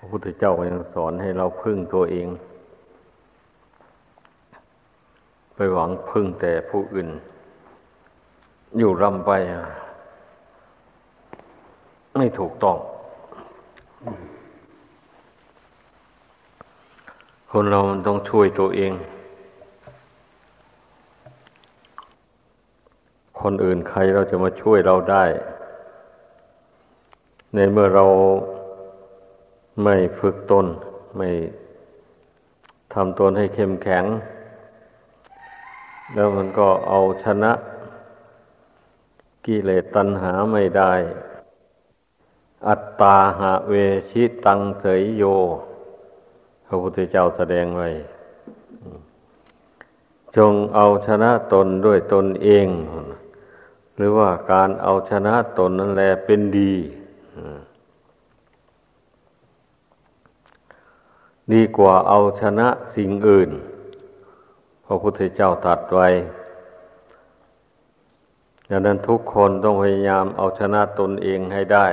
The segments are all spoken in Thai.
พระพุทธเจ้ายังสอนให้เราพึ่งตัวเอง ไปหวังพึ่งแต่ผู้อื่น อยู่รำไป ไม่ถูกต้อง คนเรามันต้องช่วยตัวเอง คนอื่นใครเราจะมาช่วยเราได้ ในเมื่อเรา ไม่ฝึกตน ไม่ทำตนให้เข้มแข็ง แล้วมันก็เอาชนะกิเลสตัณหาไม่ได้ อัตตาหะเวชิตังเสยโย พระพุทธเจ้าแสดงไว้ จงเอาชนะตนด้วยตนเอง หรือว่าการเอาชนะตนนั่นแหละเป็นดี ดีกว่าเอาชนะสิ่งอื่น พระพุทธเจ้าตรัสไว้ดังนั้นทุกคนต้องพยายามเอาชนะตนเองให้ได้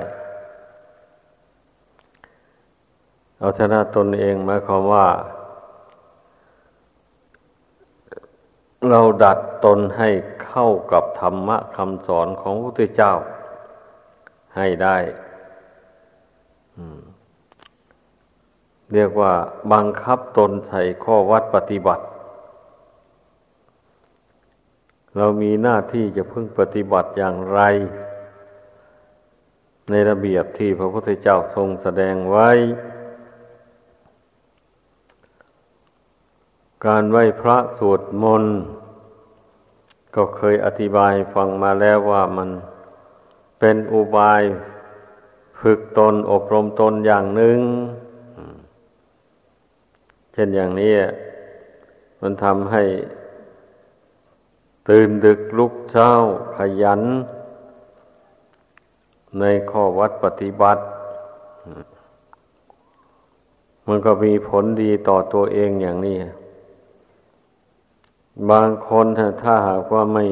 เอาชนะตนเองหมายความว่า เราดัดตนให้เข้ากับธรรมะคำสอนของพระพุทธเจ้าให้ได้ เรียกว่าบังคับตนใส่ข้อวัดปฏิบัติ เรามีหน้าที่จะพึ่งปฏิบัติอย่างไร ในระเบียบที่พระพุทธเจ้าทรงแสดงไว้ การไหว้พระสวดมนต์ก็เคยอธิบายฟังมาแล้วว่ามันเป็นอุบาย ฝึกตนอบรมตนอย่างหนึ่ง เช่นอย่างนี้ มันทำให้ ตื่นดึกลุกเช้าขยัน ในข้อวัดปฏิบัติ มันก็มีผลดีต่อตัวเองอย่างนี้ บางคนถ้าหากว่าไม่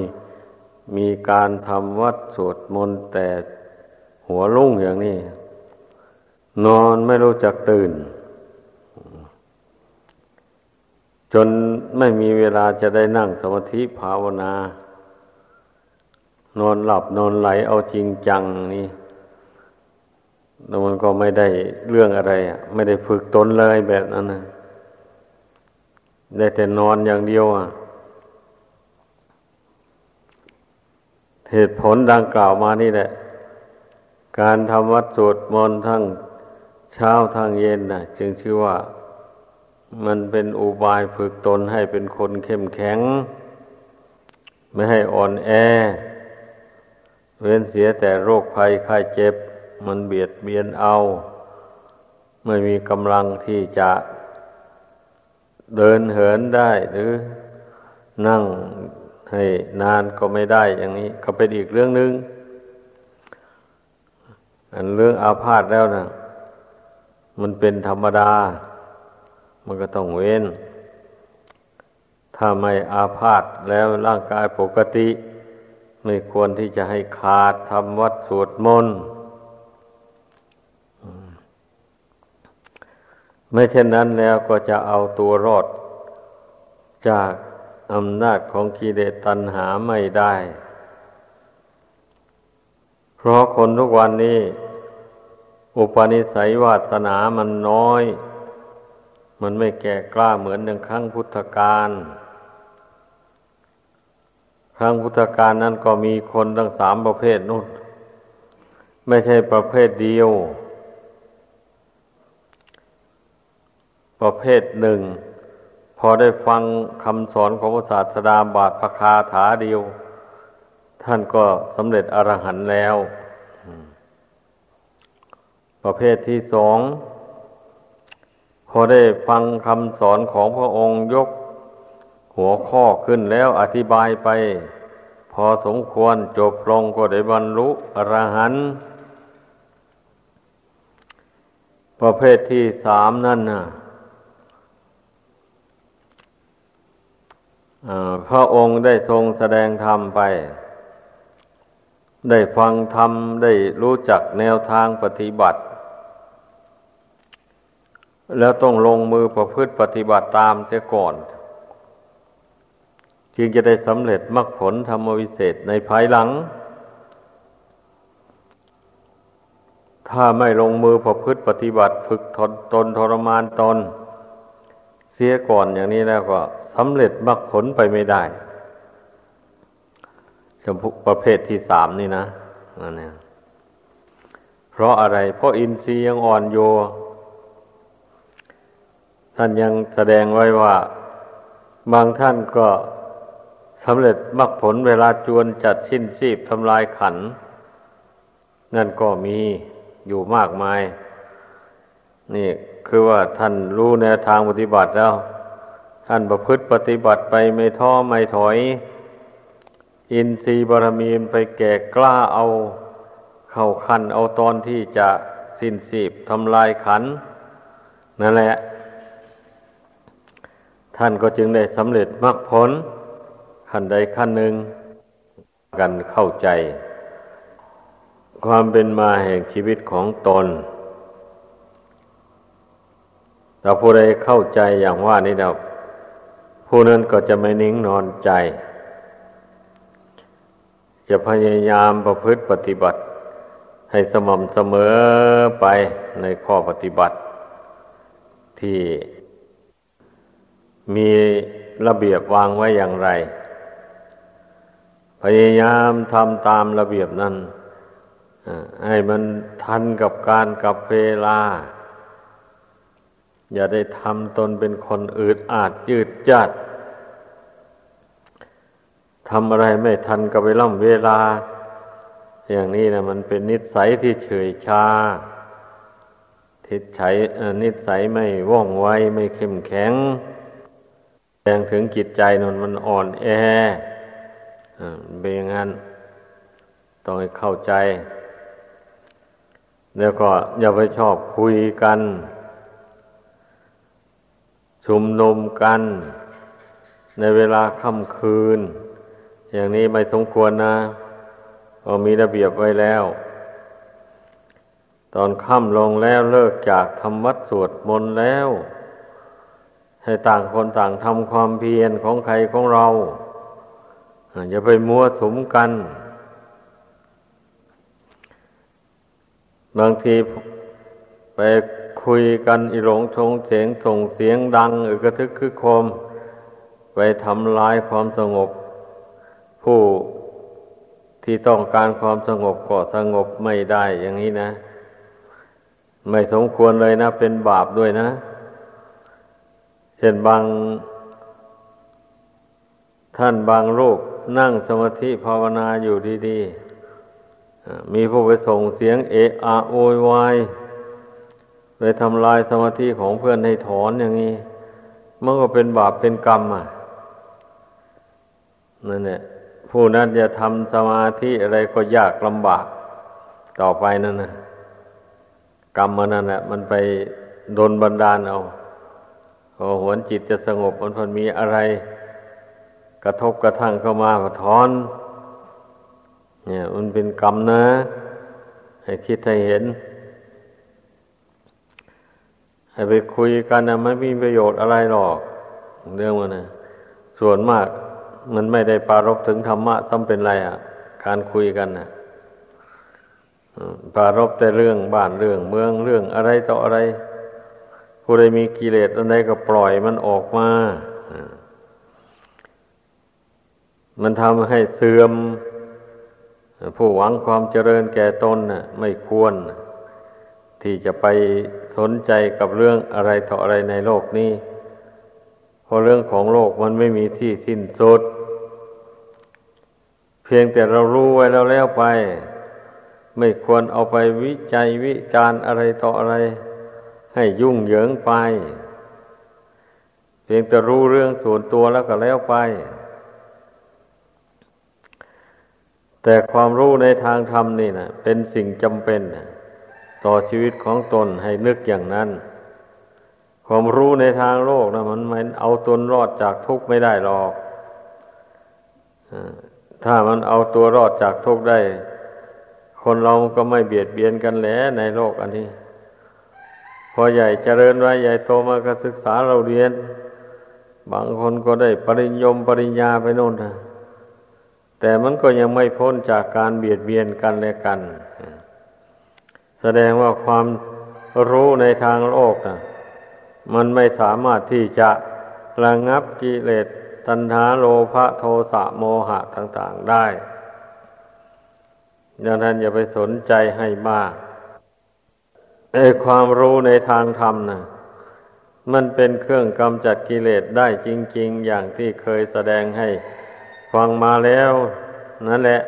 มีการทำวัดสวดมนต์แต่หัวลุ่งอย่างนี้ นอนไม่รู้จักตื่น จนไม่มีเวลาจะได้นั่งสมาธิภาวนา นอนหลับนอนไหลเอาจริงจังนี่แล้วมันก็ไม่ได้เรื่องอะไรอะ ไม่ได้ฝึกตนเลยแบบนั้นนะได้แต่นอนอย่างเดียวอะ เหตุผลดังกล่าวมานี่แหละ การทำวัดสวดมนต์ทั้งเช้าทั้งเย็นน่ะจึงชื่อว่า มันเป็นอุบายฝึกตนให้เป็นคนเข้มแข็ง ไม่ให้อ่อนแอ เว้นเสียแต่โรคภัยไข้เจ็บ มันเบียดเบียนเอา ไม่มีกำลังที่จะเดินเหินได้หรือนั่งให้นานก็ไม่ได้อย่างนี้ ก็เป็นอีกเรื่องหนึง่งอันเรื่องอาพาธแล้วนะมันเป็นธรรมดา มันก็ต้องเว้น ถ้าไม่อาพาธแล้วร่างกายปกติ ไม่ควรที่จะให้ขาดทำวัดสวดมนต์ไม่เช่นนั้นแล้วก็จะเอาตัวรอด จากอำนาจของกิเลสตัณหาไม่ได้ เพราะคนทุกวันนี้ อุปนิสัยวาสนามันน้อย มันไม่แก่กล้าเหมือนอย่างครั้งพุทธกาลครั้งพุทธกาลนั้นก็มีคนทั้งสามประเภทนู่น ไม่ใช่ประเภทเดียว ประเภทหนึ่ง พอได้ฟังคำสอนของพระศาสดาบาทพระคาถาเดียว ท่านก็สำเร็จอรหันต์แล้ว ประเภทที่สอง พอได้ฟังคำสอนของพระองค์ยก หัวข้อขึ้นแล้วอธิบายไป พอสมควรจบลงก็ได้บรรลุอรหันต์ประเภทที่สามนั่นนะพระองค์ได้ทรงแสดงธรรมไป ได้ฟังธรรมได้รู้จักแนวทางปฏิบัติ แล้วต้องลงมือประพฤติปฏิบัติตามเสียก่อน จึงจะได้สำเร็จมรรคผลธรรมวิเศษในภายหลัง ถ้าไม่ลงมือประพฤติปฏิบัติฝึกทนตนทรมานตน เสียก่อนอย่างนี้แล้วก็สำเร็จมรรคผลไปไม่ได้ชมพูประเภทที่สามนี่นะนั่นเองเพราะอะไร เพราะอินทรีย์ยังอ่อนโย ท่านยังแสดงไว้ว่า บางท่านก็สำเร็จมรรคผลเวลาจวนจัดชิ้นชีพทำลายขัน นั่นก็มีอยู่มากมาย นี่คือว่าท่านรู้แนวทางปฏิบัติแล้ว ท่านประพฤติปฏิบัติไปไม่ท้อไม่ถอย อินทรีย์บารมีไปแก่กล้าเอา เข้าขันเอาตอนที่จะสิ้นสีบทำลายขันนั่นแหละ ท่านก็จึงได้สำเร็จมรรคผลขั้นใดขั้นหนึ่งกันเข้าใจ ความเป็นมาแห่งชีวิตของตนถ้าผู้ใดเข้าใจอย่างว่านี้แล้วผู้นั้นก็จะไม่นิ่งนอนใจ จะพยายามประพฤติปฏิบัติ ให้สม่ำเสมอไปในข้อปฏิบัติ ที่ มีระเบียบวางไว้อย่างไร พยายามทำตามระเบียบนั้นให้มันทันกับการกับเวลา อย่าได้ทำตนเป็นคนอืดอาดยืดจัดทำอะไรไม่ทันกับเวลาเวลา อย่างนี้นะมันเป็นนิสัยที่เฉยชาทิศฉัยนิสัยไม่ว่องไวไม่เข้มแข็ง แสดงถึงจิตใจนนมันอ่อนแอเป็นอย่างนั้นต้องให้เข้าใจ แล้วก็อย่าไปชอบคุยกัน ชุมนุมกัน ในเวลาค่ำคืน อย่างนี้ไม่สมควรนะก็มีระเบียบไว้แล้ว ตอนค่ำลงแล้วเลิกจากทำวัดสวดมนต์แล้ว ให้ต่างคนต่างทำความเพียรของใครของเราอย่าไปมัวสมกัน บางทีไปคุยกันอีหลงชงเสียงส่งเสียงดังอึกระทึกคึกโคม ไปทำลายความสงบ ผู้ที่ต้องการความสงบก็สงบไม่ได้อย่างนี้นะ ไม่สมควรเลยนะ เป็นบาปด้วยนะ ช่นบาง ท่านบางรูปนั่งสมาธิภาวนาอยู่ดีๆ มีผู้ไปส่งเสียงเอะอะโวยวายเลยทำลายสมาธิของเพื่อนให้ถอนอย่างนี้ มันก็เป็นบาปเป็นกรรมอะนั่นแหละผู้นั้นจะทำสมาธิอะไรก็ยากลำบากต่อไปนั่นนะกรรมมันนั่นแหละมันไปโดนบันดาลเอา อหวนจิตจะสงบมันพนมีอะไร กระทบกระทั่งเข้ามาก็ถอน เนี่ย มันเป็นกรรมนะ ให้คิดให้เห็น ให้ไปคุยกันนะไม่มีประโยชน์อะไรหรอก เรื่องมันนะส่วนมากมันไม่ได้ปารบถึงธรรมะซ้ำเป็นไรอะ การคุยกันนะปารบแต่เรื่องบ้านเรื่องเมืองเรื่องอะไรต่ออะไร ผู้ใดมีกิเลสอะไรก็ปล่อยมันออกมา มันทำให้เสื่อม ผู้หวังความเจริญแก่ตนน่ะไม่ควร ที่จะไปสนใจกับเรื่องอะไรต่ออะไรในโลกนี้ เพราะเรื่องของโลกมันไม่มีที่สิ้นสุด เพียงแต่เรารู้ไว้แล้วแล้วไป ไม่ควรเอาไปวิจัยวิจารณ์อะไรต่ออะไร ให้ยุ่งเหยิงไป เพียงแต่รู้เรื่องส่วนตัวแล้วก็แล้วไป แต่ความรู้ในทางธรรมนี่นะเป็นสิ่งจำเป็นต่อชีวิตของตนให้นึกอย่างนั้น ความรู้ในทางโลกนะมันมันเอาตนรอดจากทุกข์ไม่ได้หรอกถ้ามันเอาตัวรอดจากทุกข์ได้ คนเราก็ไม่เบียดเบียนกันแล้วในโลกอันนี้ พอใหญ่เจริญไว้ใหญ่โตมาก็ศึกษาเราเรียน บางคนก็ได้ปริญญมปริญญาไปโน่นนะแต่มันก็ยังไม่พ้นจากการเบียดเบียนกันและกัน แสดงว่าความรู้ในทางโลกนะมันไม่สามารถที่จะระงงับกิเลสตัณหาโลภะโทสะโมหะต่าง ๆได้ดังนั้นอย่าไปสนใจให้มาก ไอความรู้ในทางธรรมนะมันเป็นเครื่องกำจัดกิเลสได้จริง ๆ อย่างที่เคยแสดงให้ฟังมาแล้ว นั่นแหละ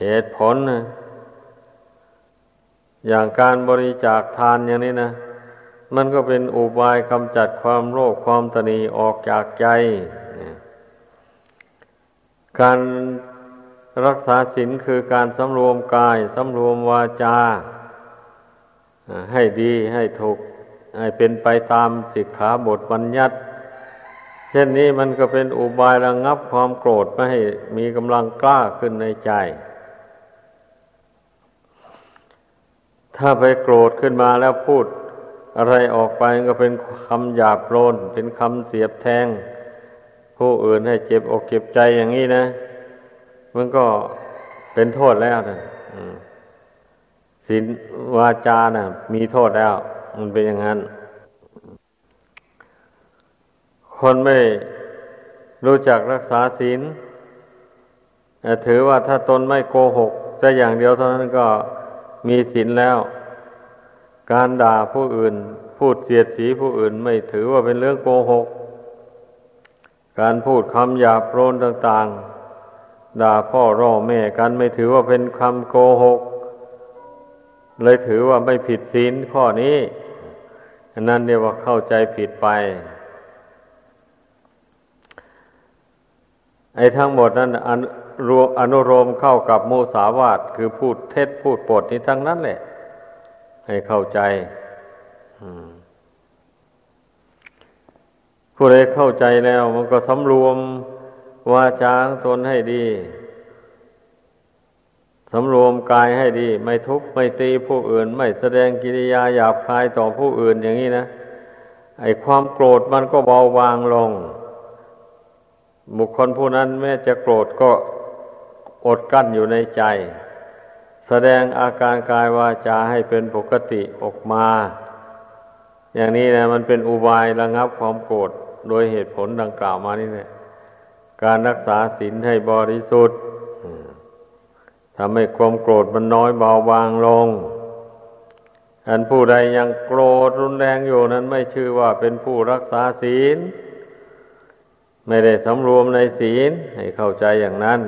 เหตุผลนะอย่างการบริจาคทานอย่างนี้นะมันก็เป็นอุบายกำจัดความโลภความตนีออกจากใจ การรักษาศีลคือการสำรวมกายสำรวมวาจา ให้ดีให้ถูกให้เป็นไปตามสิกขาบทบัญญัติ เช่นนี้มันก็เป็นอุบายระงงับความโกรธไม่ให้มีกำลังกล้าขึ้นในใจ ถ้าไปโกรธขึ้นมาแล้วพูดอะไรออกไปก็เป็นคำหยาบโลนเป็นคำเสียบแทง ผู้อื่นให้เจ็บอกเจ็บใจอย่างนี้นะ มันก็เป็นโทษแล้วนะ ศีลวาจานะ่ะ มีโทษแล้ว มันเป็นอย่างนั้น คนไม่รู้จักรักษาศีลถือว่าถ้าตนไม่โกหกจะอย่างเดียวเท่านั้นก็มีศีลแล้ว การด่าผู้อื่น พูดเสียดสีผู้อื่นไม่ถือว่าเป็นเรื่องโกหก การพูดคำหยาบโรนต่าง ๆ ด่าพ่อร่อแม่กันไม่ถือว่าเป็นคำโกหก เลยถือว่าไม่ผิดศีลข้อนี้อันนั้นเรียกว่าเข้าใจผิดไป ไอ้ทั้งหมดนั้นอนุอนุโลมเข้ากับโมสาวาทคือพูดเท็จพูดปดนี้ทั้งนั้นแหละ ให้เข้าใจผู้ใดเข้าใจแล้ว มันก็สำรวมวาจางตนให้ดี สำรวมกายให้ดี ไม่ทุบไม่ตีผู้อื่น ไม่แสดงกิริยาหยาบคายต่อผู้อื่นอย่างนี้นะไอความโกรธมันก็เบาบางลง บุคคลผู้นั้นแม้จะโกรธก็อดกั้นอยู่ในใจ แสดงอาการกายวาจาให้เป็นปกติออกมา อย่างนี้นะมันเป็นอุบายระงับความโกรธโดยเหตุผลดังกล่าวมานี่แหละการรักษาศีลให้บริสุทธิ์ ทำให้ความโกรธมันน้อยเบาบางลง อันผู้ใดยังโกรธรุนแรงอยู่นั้นไม่ชื่อว่าเป็นผู้รักษาศีล ไม่ได้สำรวมในศีลให้เข้าใจอย่างนั้น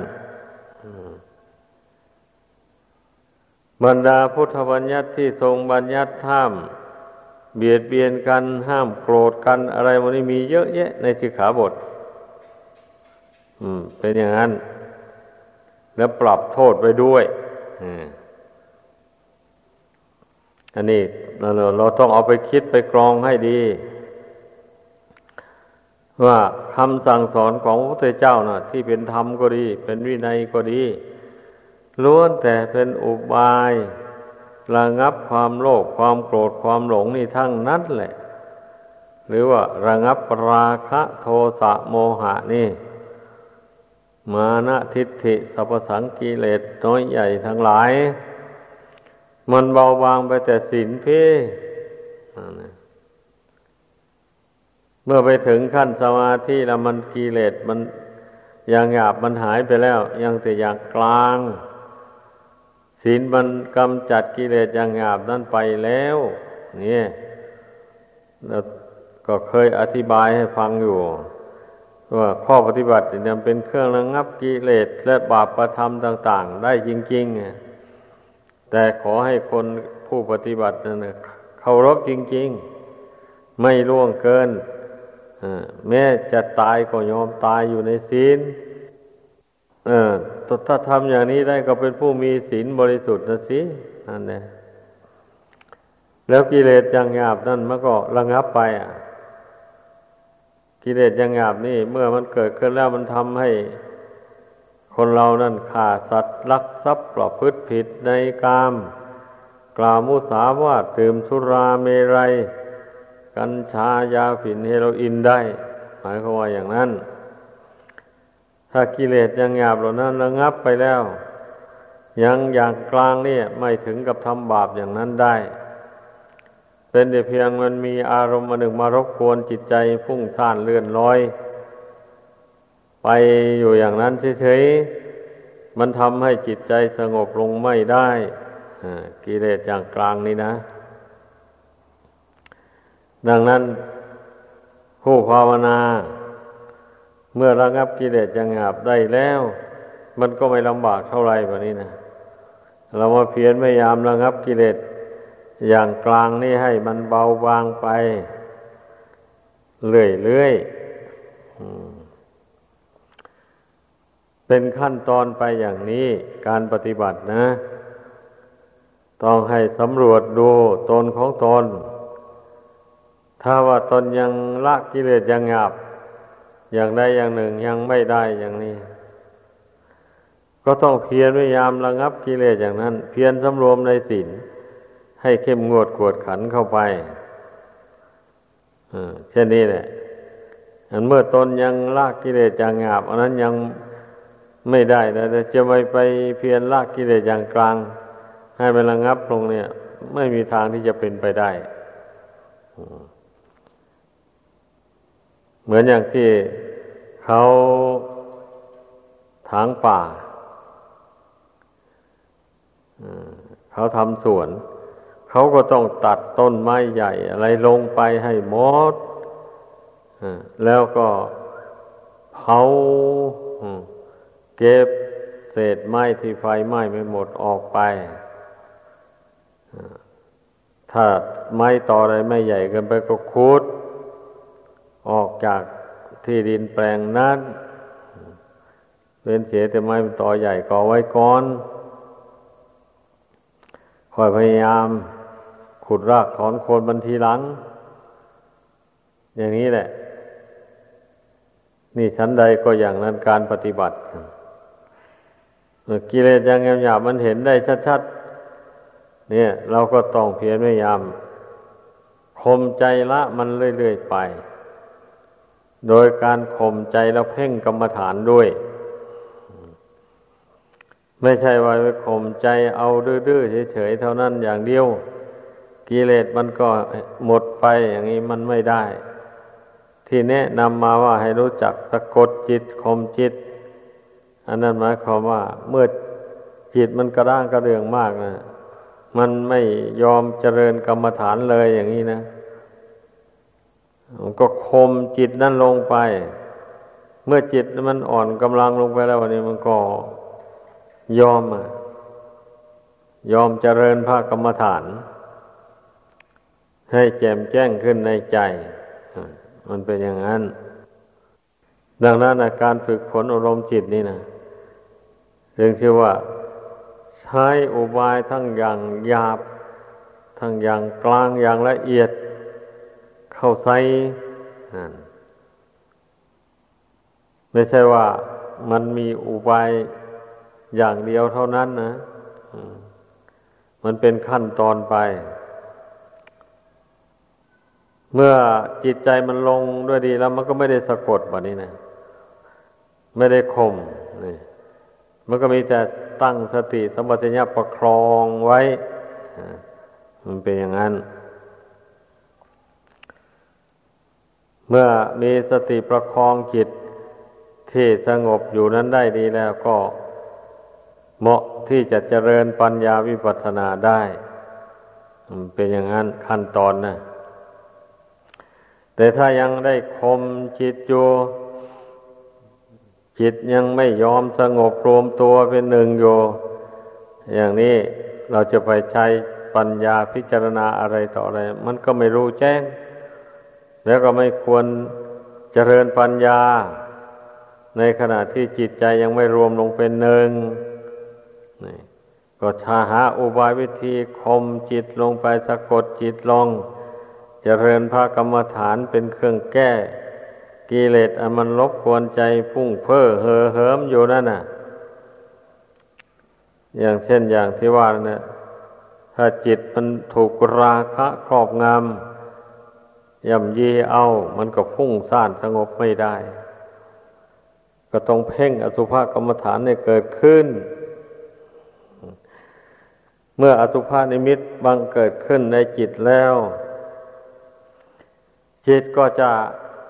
บรรดาพุทธบัญญัติที่ทรงบัญญัติห้ามเบียดเบียนกันห้ามโกรธกันอะไรมันนี้มีเยอะแยะในสิกขาบท อืม เป็นอย่างนั้น แล้วปรับโทษไปด้วยอันนี้เราเราต้องเอาไปคิดไปกรองให้ดี ว่าคำสั่งสอนของพระพุทธเจ้านะ่ะ ที่เป็นธรรมก็ดี เป็นวินัยก็ดีล้วนแต่เป็นอุบายระงับความโลภความโกรธความหลงนี่ทั้งนั้นแหละ หรือว่าระงับราคะโทสะโมหะนี่ มานะทิฏฐิสัพสังกิเลสน้อยใหญ่ทั้งหลาย มันเบาบางไปแต่สินเพเมื่อไปถึงขั้นสมาธิแล้วมันกิเลสมันอย่างหยาบมันหายไปแล้ว ยังแต่อย่างกลางศีลมันกำจัดกิเลสอย่างหยาบนั่นไปแล้วนี่ก็เคยอธิบายให้ฟังอยู่ ว่าข้อปฏิบัติเนี่ยเป็นเครื่องระงับกิเลสและบาปประธรรมต่าง ๆ ได้จริงๆแต่ขอให้คนผู้ปฏิบัตินั่นเคารพจริง ๆ ไม่ล่วงเกินแม้จะตายก็ยอมตายอยู่ในศีลถ้าทำอย่างนี้ได้ก็เป็นผู้มีศีลบริสุทธิ์นะสินั่นแหละแล้วกิเลสอย่างหยาบนั่นมันก็ระงับไปอะ กิเลสยังหยาบนี่ เมื่อมันเกิดขึ้นแล้วมันทำให้ คนเรานั่นขาดสัตว์ลักทรัพย์ประพฤติผิดในกาม กล่าวมุสาวาทดื่มสุราเมรัย กัญชายาฝิ่นเฮโรอีนได้ หมายความว่าอย่างนั้น ถ้ากิเลสยังหยาบเหล่านั้นระงับไปแล้ว ยังอย่างกลางนี่ไม่ถึงกับทำบาปอย่างนั้นได้ เป็นแต่เพียงมันมีอารมณ์หนึ่งมารบกวนจิตใจฟุ้งซ่านเลื่อนลอย ไปอยู่อย่างนั้นเฉยๆมันทำให้จิตใจสงบลงไม่ได้กิเลสอย่างกลางนี่นะ ดังนั้นผู้ภาวนา เมื่อระงับกิเลสอย่างหยาบได้แล้ว มันก็ไม่ลำบากเท่าไรแบบนี้นะ เรามาเพียรพยายามระงับกิเลส อย่างกลางนี่ให้มันเบาบางไป เรื่อยๆเป็นขั้นตอนไปอย่างนี้การปฏิบัตินะ ต้องให้สำรวจดูตนของตน ถ้าว่าตนยังละกิเลสยังหยาบ อย่างใดอย่างหนึ่งยังไม่ได้อย่างนี้ก็ต้องเพียรพยายามระงับกิเลสอย่างนั้น เพียรสำรวมในศีล ให้เข้มงวดกวดขันเข้าไปเช่นนี้แหละอันเมื่อตนยังละกิเลสอย่างหยาบอันนั้นยังไม่ได้แต่จะไปไปเพียรละกิเลสอย่างกลาง ให้มันระงับลงเนี่ย ไม่มีทางที่จะเป็นไปได้เหมือนอย่างที่เขาถางป่าเขาทำสวนเขาก็ต้องตัดต้นไม้ใหญ่อะไรลงไปให้หมดแล้วก็เผาเก็บเศษไม้ที่ไฟไหม้ไม่หมดออกไป ถ้าไม้ต่ออะไรไม่ใหญ่เกินไปก็คูดออกจากที่ดินแปลงนั้นเป็นเสียแต่ไม้ต่อใหญ่ก่อไว้ก่อนคอยพยายาม ขุดรากถอนโคนบันทีหลัง อย่างนี้แหละ นี่ชั้นใดก็อย่างนั้นการปฏิบัติกิเลสอยังหยาบมันเห็นได้ชัดๆเนี่ย เราก็ต้องเพียรพยายามข่มใจละมันเรื่อยๆไป โดยการข่มใจแล้วเพ่งกรรมฐานด้วย ไม่ใช่ว่าไปข่มใจเอาดื้อๆเฉยๆเท่านั้นอย่างเดียว กิเลสมันก็หมดไปอย่างนี้มันไม่ได้ ที่แนะนำมาว่าให้รู้จักสะกดจิตข่มจิต อันนั้นหมายความว่า เมื่อจิตมันกระด้างกระเดืองมากนะมันไม่ยอมเจริญกรรมฐานเลยอย่างนี้นะก็คมจิตนั่นลงไป เมื่อจิตมันอ่อนกำลังลงไปแล้ววันนี้มันก็ยอมยอมเจริญภาคกรรมฐาน ให้แจ่มแจ้งขึ้นในใจ มันเป็นอย่างนั้น ดังนั้นการฝึกฝนอารมณ์จิตนี่นะเรื่องที่ว่าใช้อุบายทั้งอย่างหยาบ ทั้งอย่างกลางอย่างละเอียด เข้าใส่ไม่ใช่ว่ามันมีอุบายอย่างเดียวเท่านั้นนะ มันเป็นขั้นตอนไป เมื่อจิตใจมันลงด้วยดีแล้วมันก็ไม่ได้สะกดแบบนี้นะ ไม่ได้ข่มนี่มันก็มีแต่ตั้งสติสมบัติญาประคองไว้ มันเป็นอย่างนั้น เมื่อมีสติประคองจิตที่สงบอยู่นั้นได้ดีแล้วก็เหมาะที่จะเจริญปัญญาวิปัสสนาได้ เป็นอย่างนั้นขั้นตอนนะ แต่ถ้ายังได้คมจิตอยู่ จิตยังไม่ยอมสงบรวมตัวเป็นหนึ่งอยู่ อย่างนี้เราจะไปใช้ปัญญาพิจารณาอะไรต่ออะไร มันก็ไม่รู้แจ้ง แล้วก็ไม่ควรเจริญปัญญา ในขณะที่จิตใจยังไม่รวมลงเป็นหนึ่งก็ชาหาอุบายวิธีคมจิตลงไปสะกดจิตลง เจริญพระกรรมฐานเป็นเครื่องแก้ กิเลสอันมันรบกวนใจพุ่งเพ้อเห่อเหิมอยู่นั่นน่ะ อย่างเช่นอย่างที่ว่าเนี่ยถ้าจิตมันถูกราคะครอบงำย่ำยีเอา มันก็พุ่งซ่านสงบไม่ได้ ก็ต้องเพ่งอสุภกรรมฐานให้เกิดขึ้น เมื่ออสุภานิมิตบังเกิดขึ้นในจิตแล้ว จิตก็จะ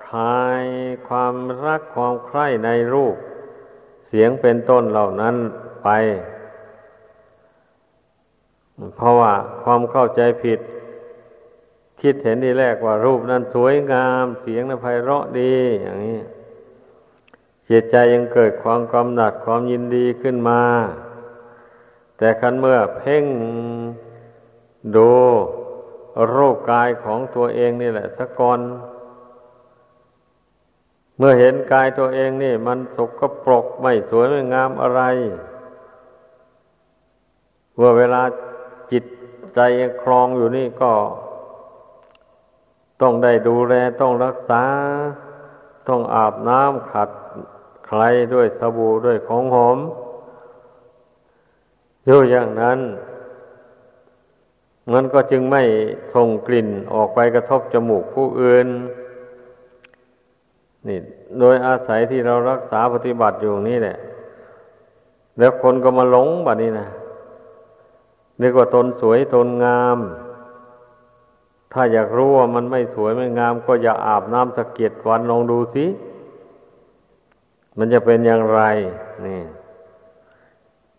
คลายความรักความใคร่ในรูป เสียงเป็นต้นเหล่านั้นไป เพราะว่าความเข้าใจผิด คิดเห็นทีแรกว่ารูปนั้นสวยงาม เสียงนั้นไพเราะดีอย่างนี้จิตใจยังเกิดความกำหนัดความยินดีขึ้นมา แต่คันเมื่อเพ่งดู รูปกายของตัวเองนี่แหละสักก่อน เมื่อเห็นกายตัวเองนี่ มันสกปรกไม่สวยไม่งามอะไรเมื่อเวลาจิตใจครองอยู่นี่ก็ ต้องได้ดูแลต้องรักษา ต้องอาบน้ำขัดใครด้วยสบู่ด้วยของหอมอยู่อย่างนั้น มันก็จึงไม่ส่งกลิ่นออกไปกระทบจมูกผู้อื่น นี่ โดยอาศัยที่เรารักษาปฏิบัติอยู่นี่แหละ แล้วคนก็มาหลงแบบนี้นะนึกว่าตนสวยตนงาม ถ้าอยากรู้ว่ามันไม่สวยไม่งาม ก็อย่าอาบน้ำสะเก็ดวันลองดูสิมันจะเป็นอย่างไร นี่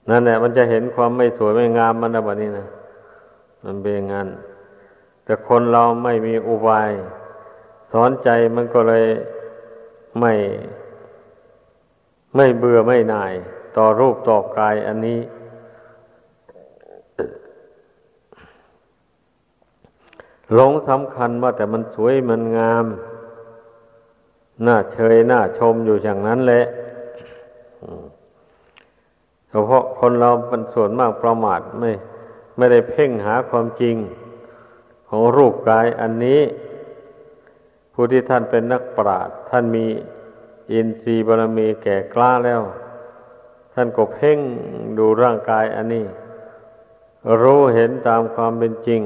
นั่นแหละมันจะเห็นความไม่สวยไม่งามมันแบบนี้นะ มันเป็นงานแต่คนเราไม่มีอุบาย สอนใจมันก็เลยไม่ ไม่เบื่อไม่น่าย ต่อรูปต่อกายอันนี้ หลงสำคัญว่าแต่มันสวยมันงาม น่าเชยน่าชมอยู่อย่างนั้นแหละเฉพาะคนเราเป็นส่วนมากประมาทไม่ ไม่ได้เพ่งหาความจริงของรูปกายอันนี้ ผู้ที่ท่านเป็นนักปราชญ์ท่านมีอินทรีย์บารมีแก่กล้าแล้ว ท่านก็เพ่งดูร่างกายอันนี้ รู้เห็นตามความเป็นจริง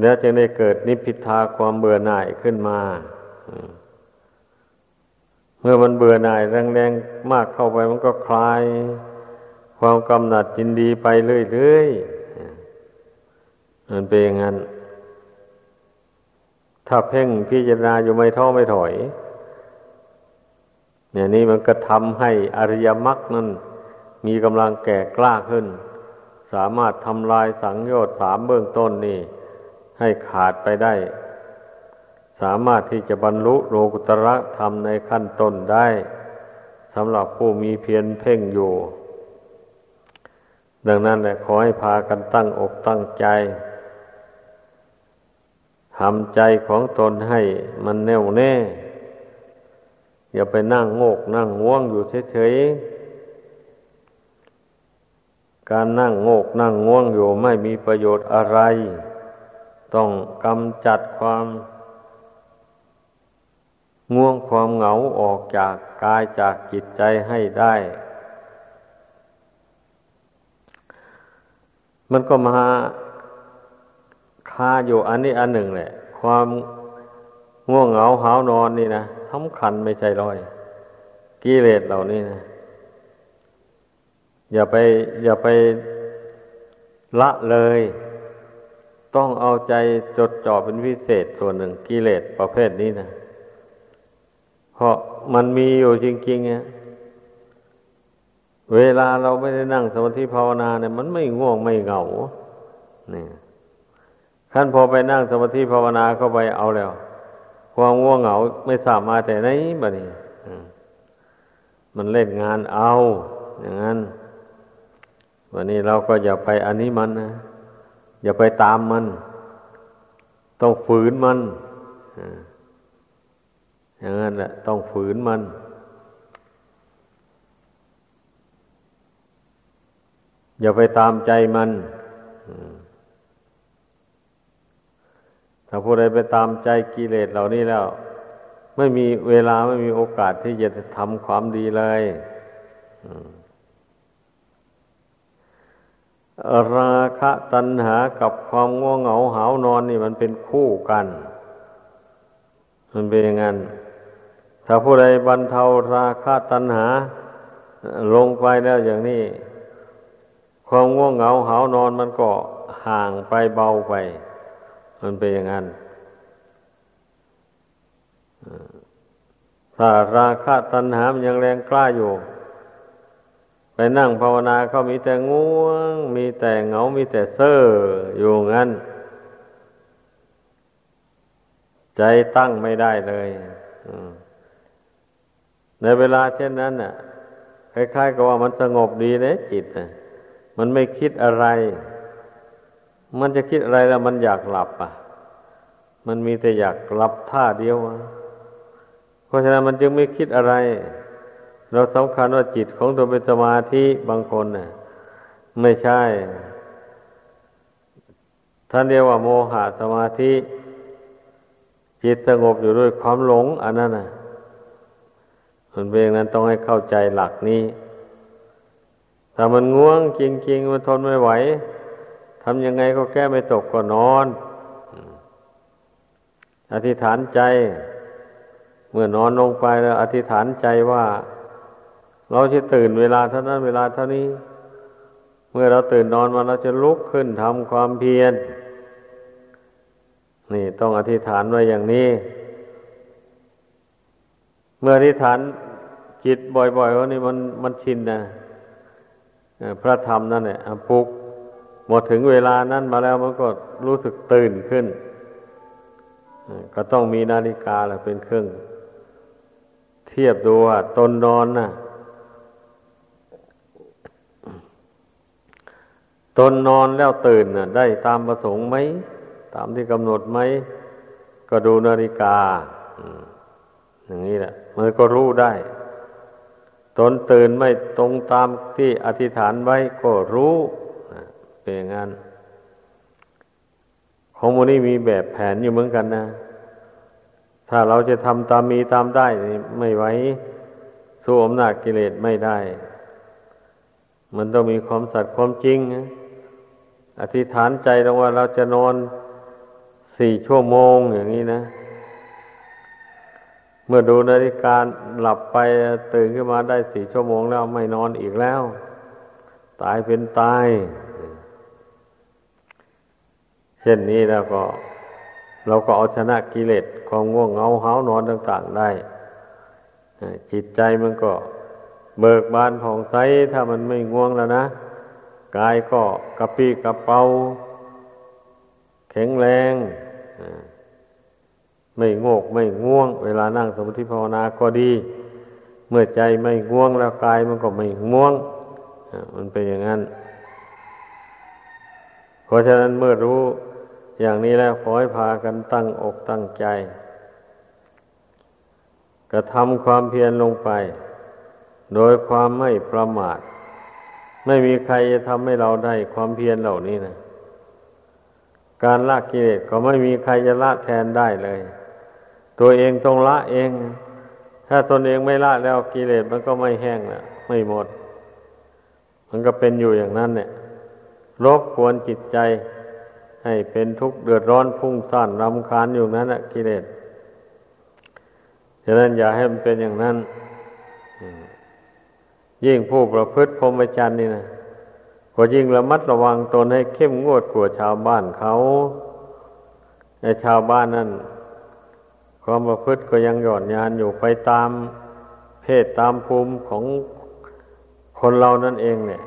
แล้วจึงได้เกิดนิพพิทาความเบื่อหน่ายขึ้นมา เมื่อมันเบื่อหน่ายแรงๆมากเข้าไปมันก็คลาย ความกำหนัดจินดีไปเรื่อยๆมันเป็นอย่างนั้น ถ้าเพ่งพิจารณาอยู่ไม่ท้อไม่ถอย เนี่ยนี่มันก็ทำให้อริยมรรคนั้นมีกำลังแก่กล้าขึ้น สามารถทำลายสังโยชน์สามเบื้องต้นนี่ ให้ขาดไปได้ สามารถที่จะบรรลุโลกุตระธรรมในขั้นต้นได้สำหรับผู้มีเพียรเพ่งอยู่ ดังนั้นแหละขอให้พากันตั้งอกตั้งใจทำใจของตนให้มันแน่วแน่ อย่าไปนั่งโงกนั่งง่วงอยู่เฉยๆ การนั่งโงกนั่งง่วงอยู่ไม่มีประโยชน์อะไร ต้องกำจัดความง่วงความเหงาออกจากกายจากจิตใจให้ได้ มันก็มาคาอยู่อันนี้อันหนึ่งแหละ ความง่วงเหงาหาวนอนนี่นะสำคัญไม่ใช่ร้อยกิเลสเหล่านี้นะ อย่าไป อย่าไปละเลย ต้องเอาใจจดจ่อเป็นพิเศษส่วนหนึ่งกิเลสประเภทนี้นะ เพราะมันมีอยู่จริงๆเนี่ย เวลาเราไม่ได้นั่งสมาธิภาวนาเนี่ยมันไม่ง่วงไม่เหงาเนี่ยขั้นพอไปนั่งสมาธิภาวนาเข้าไปเอาแล้ว ความง่วงเหงาไม่สามารถแต่ไหนบ้านี้มันเล่นงานเอา อย่างนั้น วันนี้เราก็อย่าไปอันนี้มันนะอย่าไปตามมัน ต้องฝืนมันอย่างนั้นแหละต้องฝืนมัน อย่าไปตามใจมันถ้าผู้ใดไปตามใจกิเลสเหล่านี้แล้ว ไม่มีเวลาไม่มีโอกาสที่จะทำความดีเลยราคะตัณหากับความง่วงเหงาหานอนนี่มันเป็นคู่กัน มันเป็นอย่างนั้นถ้าผู้ใดบรรเทาราคะตัณหา ลงไปแล้วอย่างนี้ ความง่วงเหงาหานอนมันก็ห่างไปเบาไป มันเป็นอย่างนั้นถ้าราคะตัณหามันยังแรงกล้าอยู่ ไปนั่งภาวนาก็มีแต่ง่วง มีแต่เหงา มีแต่เซ่ออยู่งั้น ใจตั้งไม่ได้เลยในเวลาเช่นนั้นน่ะคล้ายๆกับว่ามันสงบดีเลยจิตนะ มันไม่คิดอะไร มันจะคิดอะไรแล้วมันอยากหลับอะ มันมีแต่อยากหลับท่าเดียวอะราะฉะนั้นมันจึงไม่คิดอะไร เราสำคัญว่าจิตของตัวเป็นสมาธิบางคนน่ะ ไม่ใช่ ท่านเรียกว่าโมหะสมาธิ จิตสงบอยู่ด้วยความหลง อันนั้นน่ะมันเป็นอย่างนั้นต้องให้เข้าใจหลักนี้ ถ้ามันง่วงจริงๆมันทนไม่ไหวทำยังไงก็แก้ไม่ตกก็นอน อธิษฐานใจ เมื่อนอนลงไปแล้ว อธิษฐานใจว่า เราจะตื่นเวลาเท่านั้นเวลาเท่านี้ เมื่อเราตื่นนอนมาเราจะลุกขึ้นทำความเพียรนี่ต้องอธิษฐานไว้อย่างนี้ เมื่ออธิษฐานจิตบ่อยๆว่านี่มันมันชินนะ พระธรรมนั่นแหละปลุกหมดถึงเวลานั้นมาแล้วมันก็รู้สึกตื่นขึ้น ก็ต้องมีนาฬิกาแหละเป็นเครื่อง เทียบดูว่าตนนอนนะ่ะตนนอนแล้วตื่นน่ะได้ตามประสงค์ไหม ตามที่กำหนดไหม ก็ดูนาฬิกาอย่างนี้แหละมันก็รู้ได้ ตนตื่นไม่ตรงตามที่อธิษฐานไว้ก็รู้เป็นอย่างนั้นของโมนี่มีแบบแผนอยู่เหมือนกันนะ ถ้าเราจะทำตามมีตามได้ไม่ไหวสู้อำนาจกิเลสไม่ได้ มันต้องมีความสัตย์ความจริง อธิษฐานใจลงว่าเราจะนอนสี่ชั่วโมงอย่างนี้นะ เมื่อดูนาฬิกาหลับไปตื่นขึ้นมาได้สี่ชั่วโมงแล้วไม่นอนอีกแล้ว ตายเป็นตาย เช่นนี้แล้วก็ เราก็เอาชนะกิเลสความง่วงเหงาหานอนต่าง ๆ ได้จิตใจมันก็เบิกบานผ่องใสถ้ามันไม่ง่วงแล้วนะกายก็กระปี้กระเป๋า แข็งแรง ไม่โงกไม่ง่วง เวลานั่งสมาธิภาวนาก็ดี เมื่อใจไม่ง่วงแล้วกายมันก็ไม่ง่วงมันเป็นอย่างนั้น เพราะฉะนั้นเมื่อรู้อย่างนี้แล้วขอให้พากันตั้งอกตั้งใจ กระทำความเพียรลงไป โดยความไม่ประมาท ไม่มีใครจะทำให้เราได้ความเพียรเหล่านี้นะการละกิเลสก็ไม่มีใครจะละแทนได้เลย ตัวเองต้องละเอง ถ้าตนเองไม่ละแล้วกิเลสมันก็ไม่แห้งนะไม่หมด มันก็เป็นอยู่อย่างนั้นเนี่ยรบกวนจิตใจ ให้เป็นทุกข์เดือดร้อนพุ่งซ่านรำคาญอยู่นั้นนะกิเลสฉะนั้นอย่าให้มันเป็นอย่างนั้นยิ่งผู้ประพฤติพรหมจรรย์นี่นะก็ยิ่งระมัดระวังตนให้เข้มงวดกว่าชาวบ้านเขาในชาวบ้านนั้น ความประพฤติก็ยังหย่อนยานอยู่ไปตามเพศตามภูมิของคนเรานั่นเองเนี่ย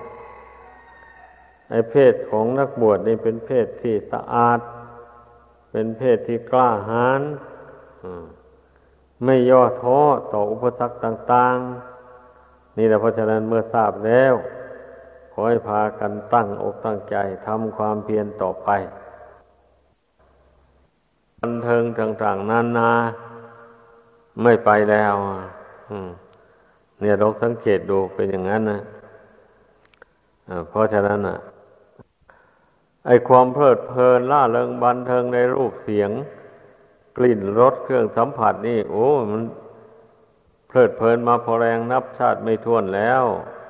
ไอเพศของนักบวชนี่เป็นเพศที่สะอาด เป็นเพศที่กล้าหาญไม่ย่อท้อต่ออุปสรรคต่าง ๆ นี่แหละเพราะฉะนั้นเมื่อทราบแล้ว ขอให้พากันตั้งอกตั้งใจทำความเพียรต่อไป บันเทิงต่างๆนานา ไม่ไปแล้วเนี่ยลองสังเกตดูเป็นอย่างนั้นนะเพราะฉะนั้นอะ ไอความเพลิดเพลินล่าเริงบันเทิงในรูปเสียง กลิ่นรสเครื่องสัมผัสนี่ โอ้มันเพลิดเพลินมาพอแรงนับชาติไม่ท้วนแล้ว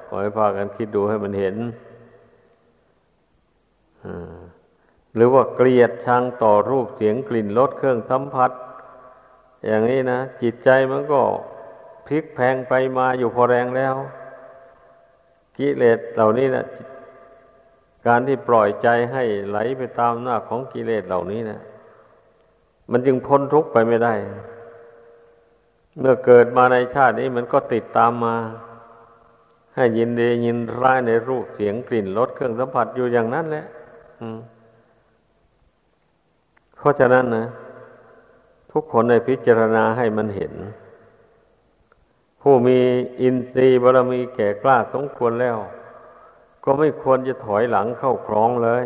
ขอให้พากันคิดดูให้มันเห็น หรือว่าเกลียดชังต่อรูปเสียงกลิ่นรสเครื่องสัมผัส อย่างนี้นะจิตใจมันก็พลิกแพงไปมาอยู่พอแรงแล้ว กิเลสเหล่านี้นะการที่ปล่อยใจให้ไหลไปตามหน้าของกิเลสเหล่านี้นะมันจึงพ้นทุกข์ไปไม่ได้ เมื่อเกิดมาในชาตินี้มันก็ติดตามมา ให้ยินดียินร้ายในรูปเสียงกลิ่นรสเครื่องสัมผัสอยู่อย่างนั้นแหละ เพราะฉะนั้นนะทุกคนในพิจารณาให้มันเห็น ผู้มีอินทรีย์บารมีแก่กล้าสมควรแล้ว ก็ไม่ควรจะถอยหลังเข้าครองเลย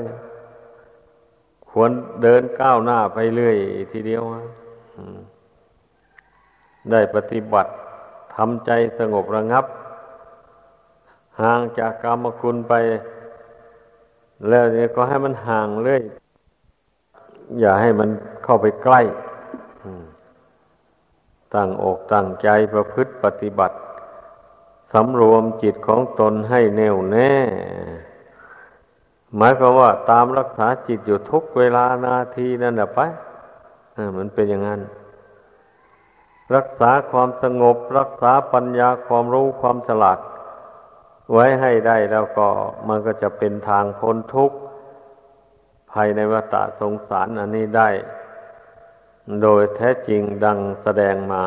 ควรเดินก้าวหน้าไปเรื่อยทีเดียวได้ปฏิบัติทำใจสงบระงับ ห่างจากกรรมคุณไป แล้วเนี่ยก็ให้มันห่างเรื่อย อย่าให้มันเข้าไปใกล้ตั้งอกตั้งใจประพฤติปฏิบัติสำรวมจิตของตนให้แน่วแน่ หมายความว่าตามรักษาจิตอยู่ทุกเวลานาทีนั่นแหละไปมันเป็นอย่างนั้น รักษาความสงบ รักษาปัญญาความรู้ความฉลาด ไว้ให้ได้แล้วก็มันก็จะเป็นทางพ้นทุกข์ ภายในวัฏสงสารอันนี้ได้ โดยแท้จริงดังแสดงมา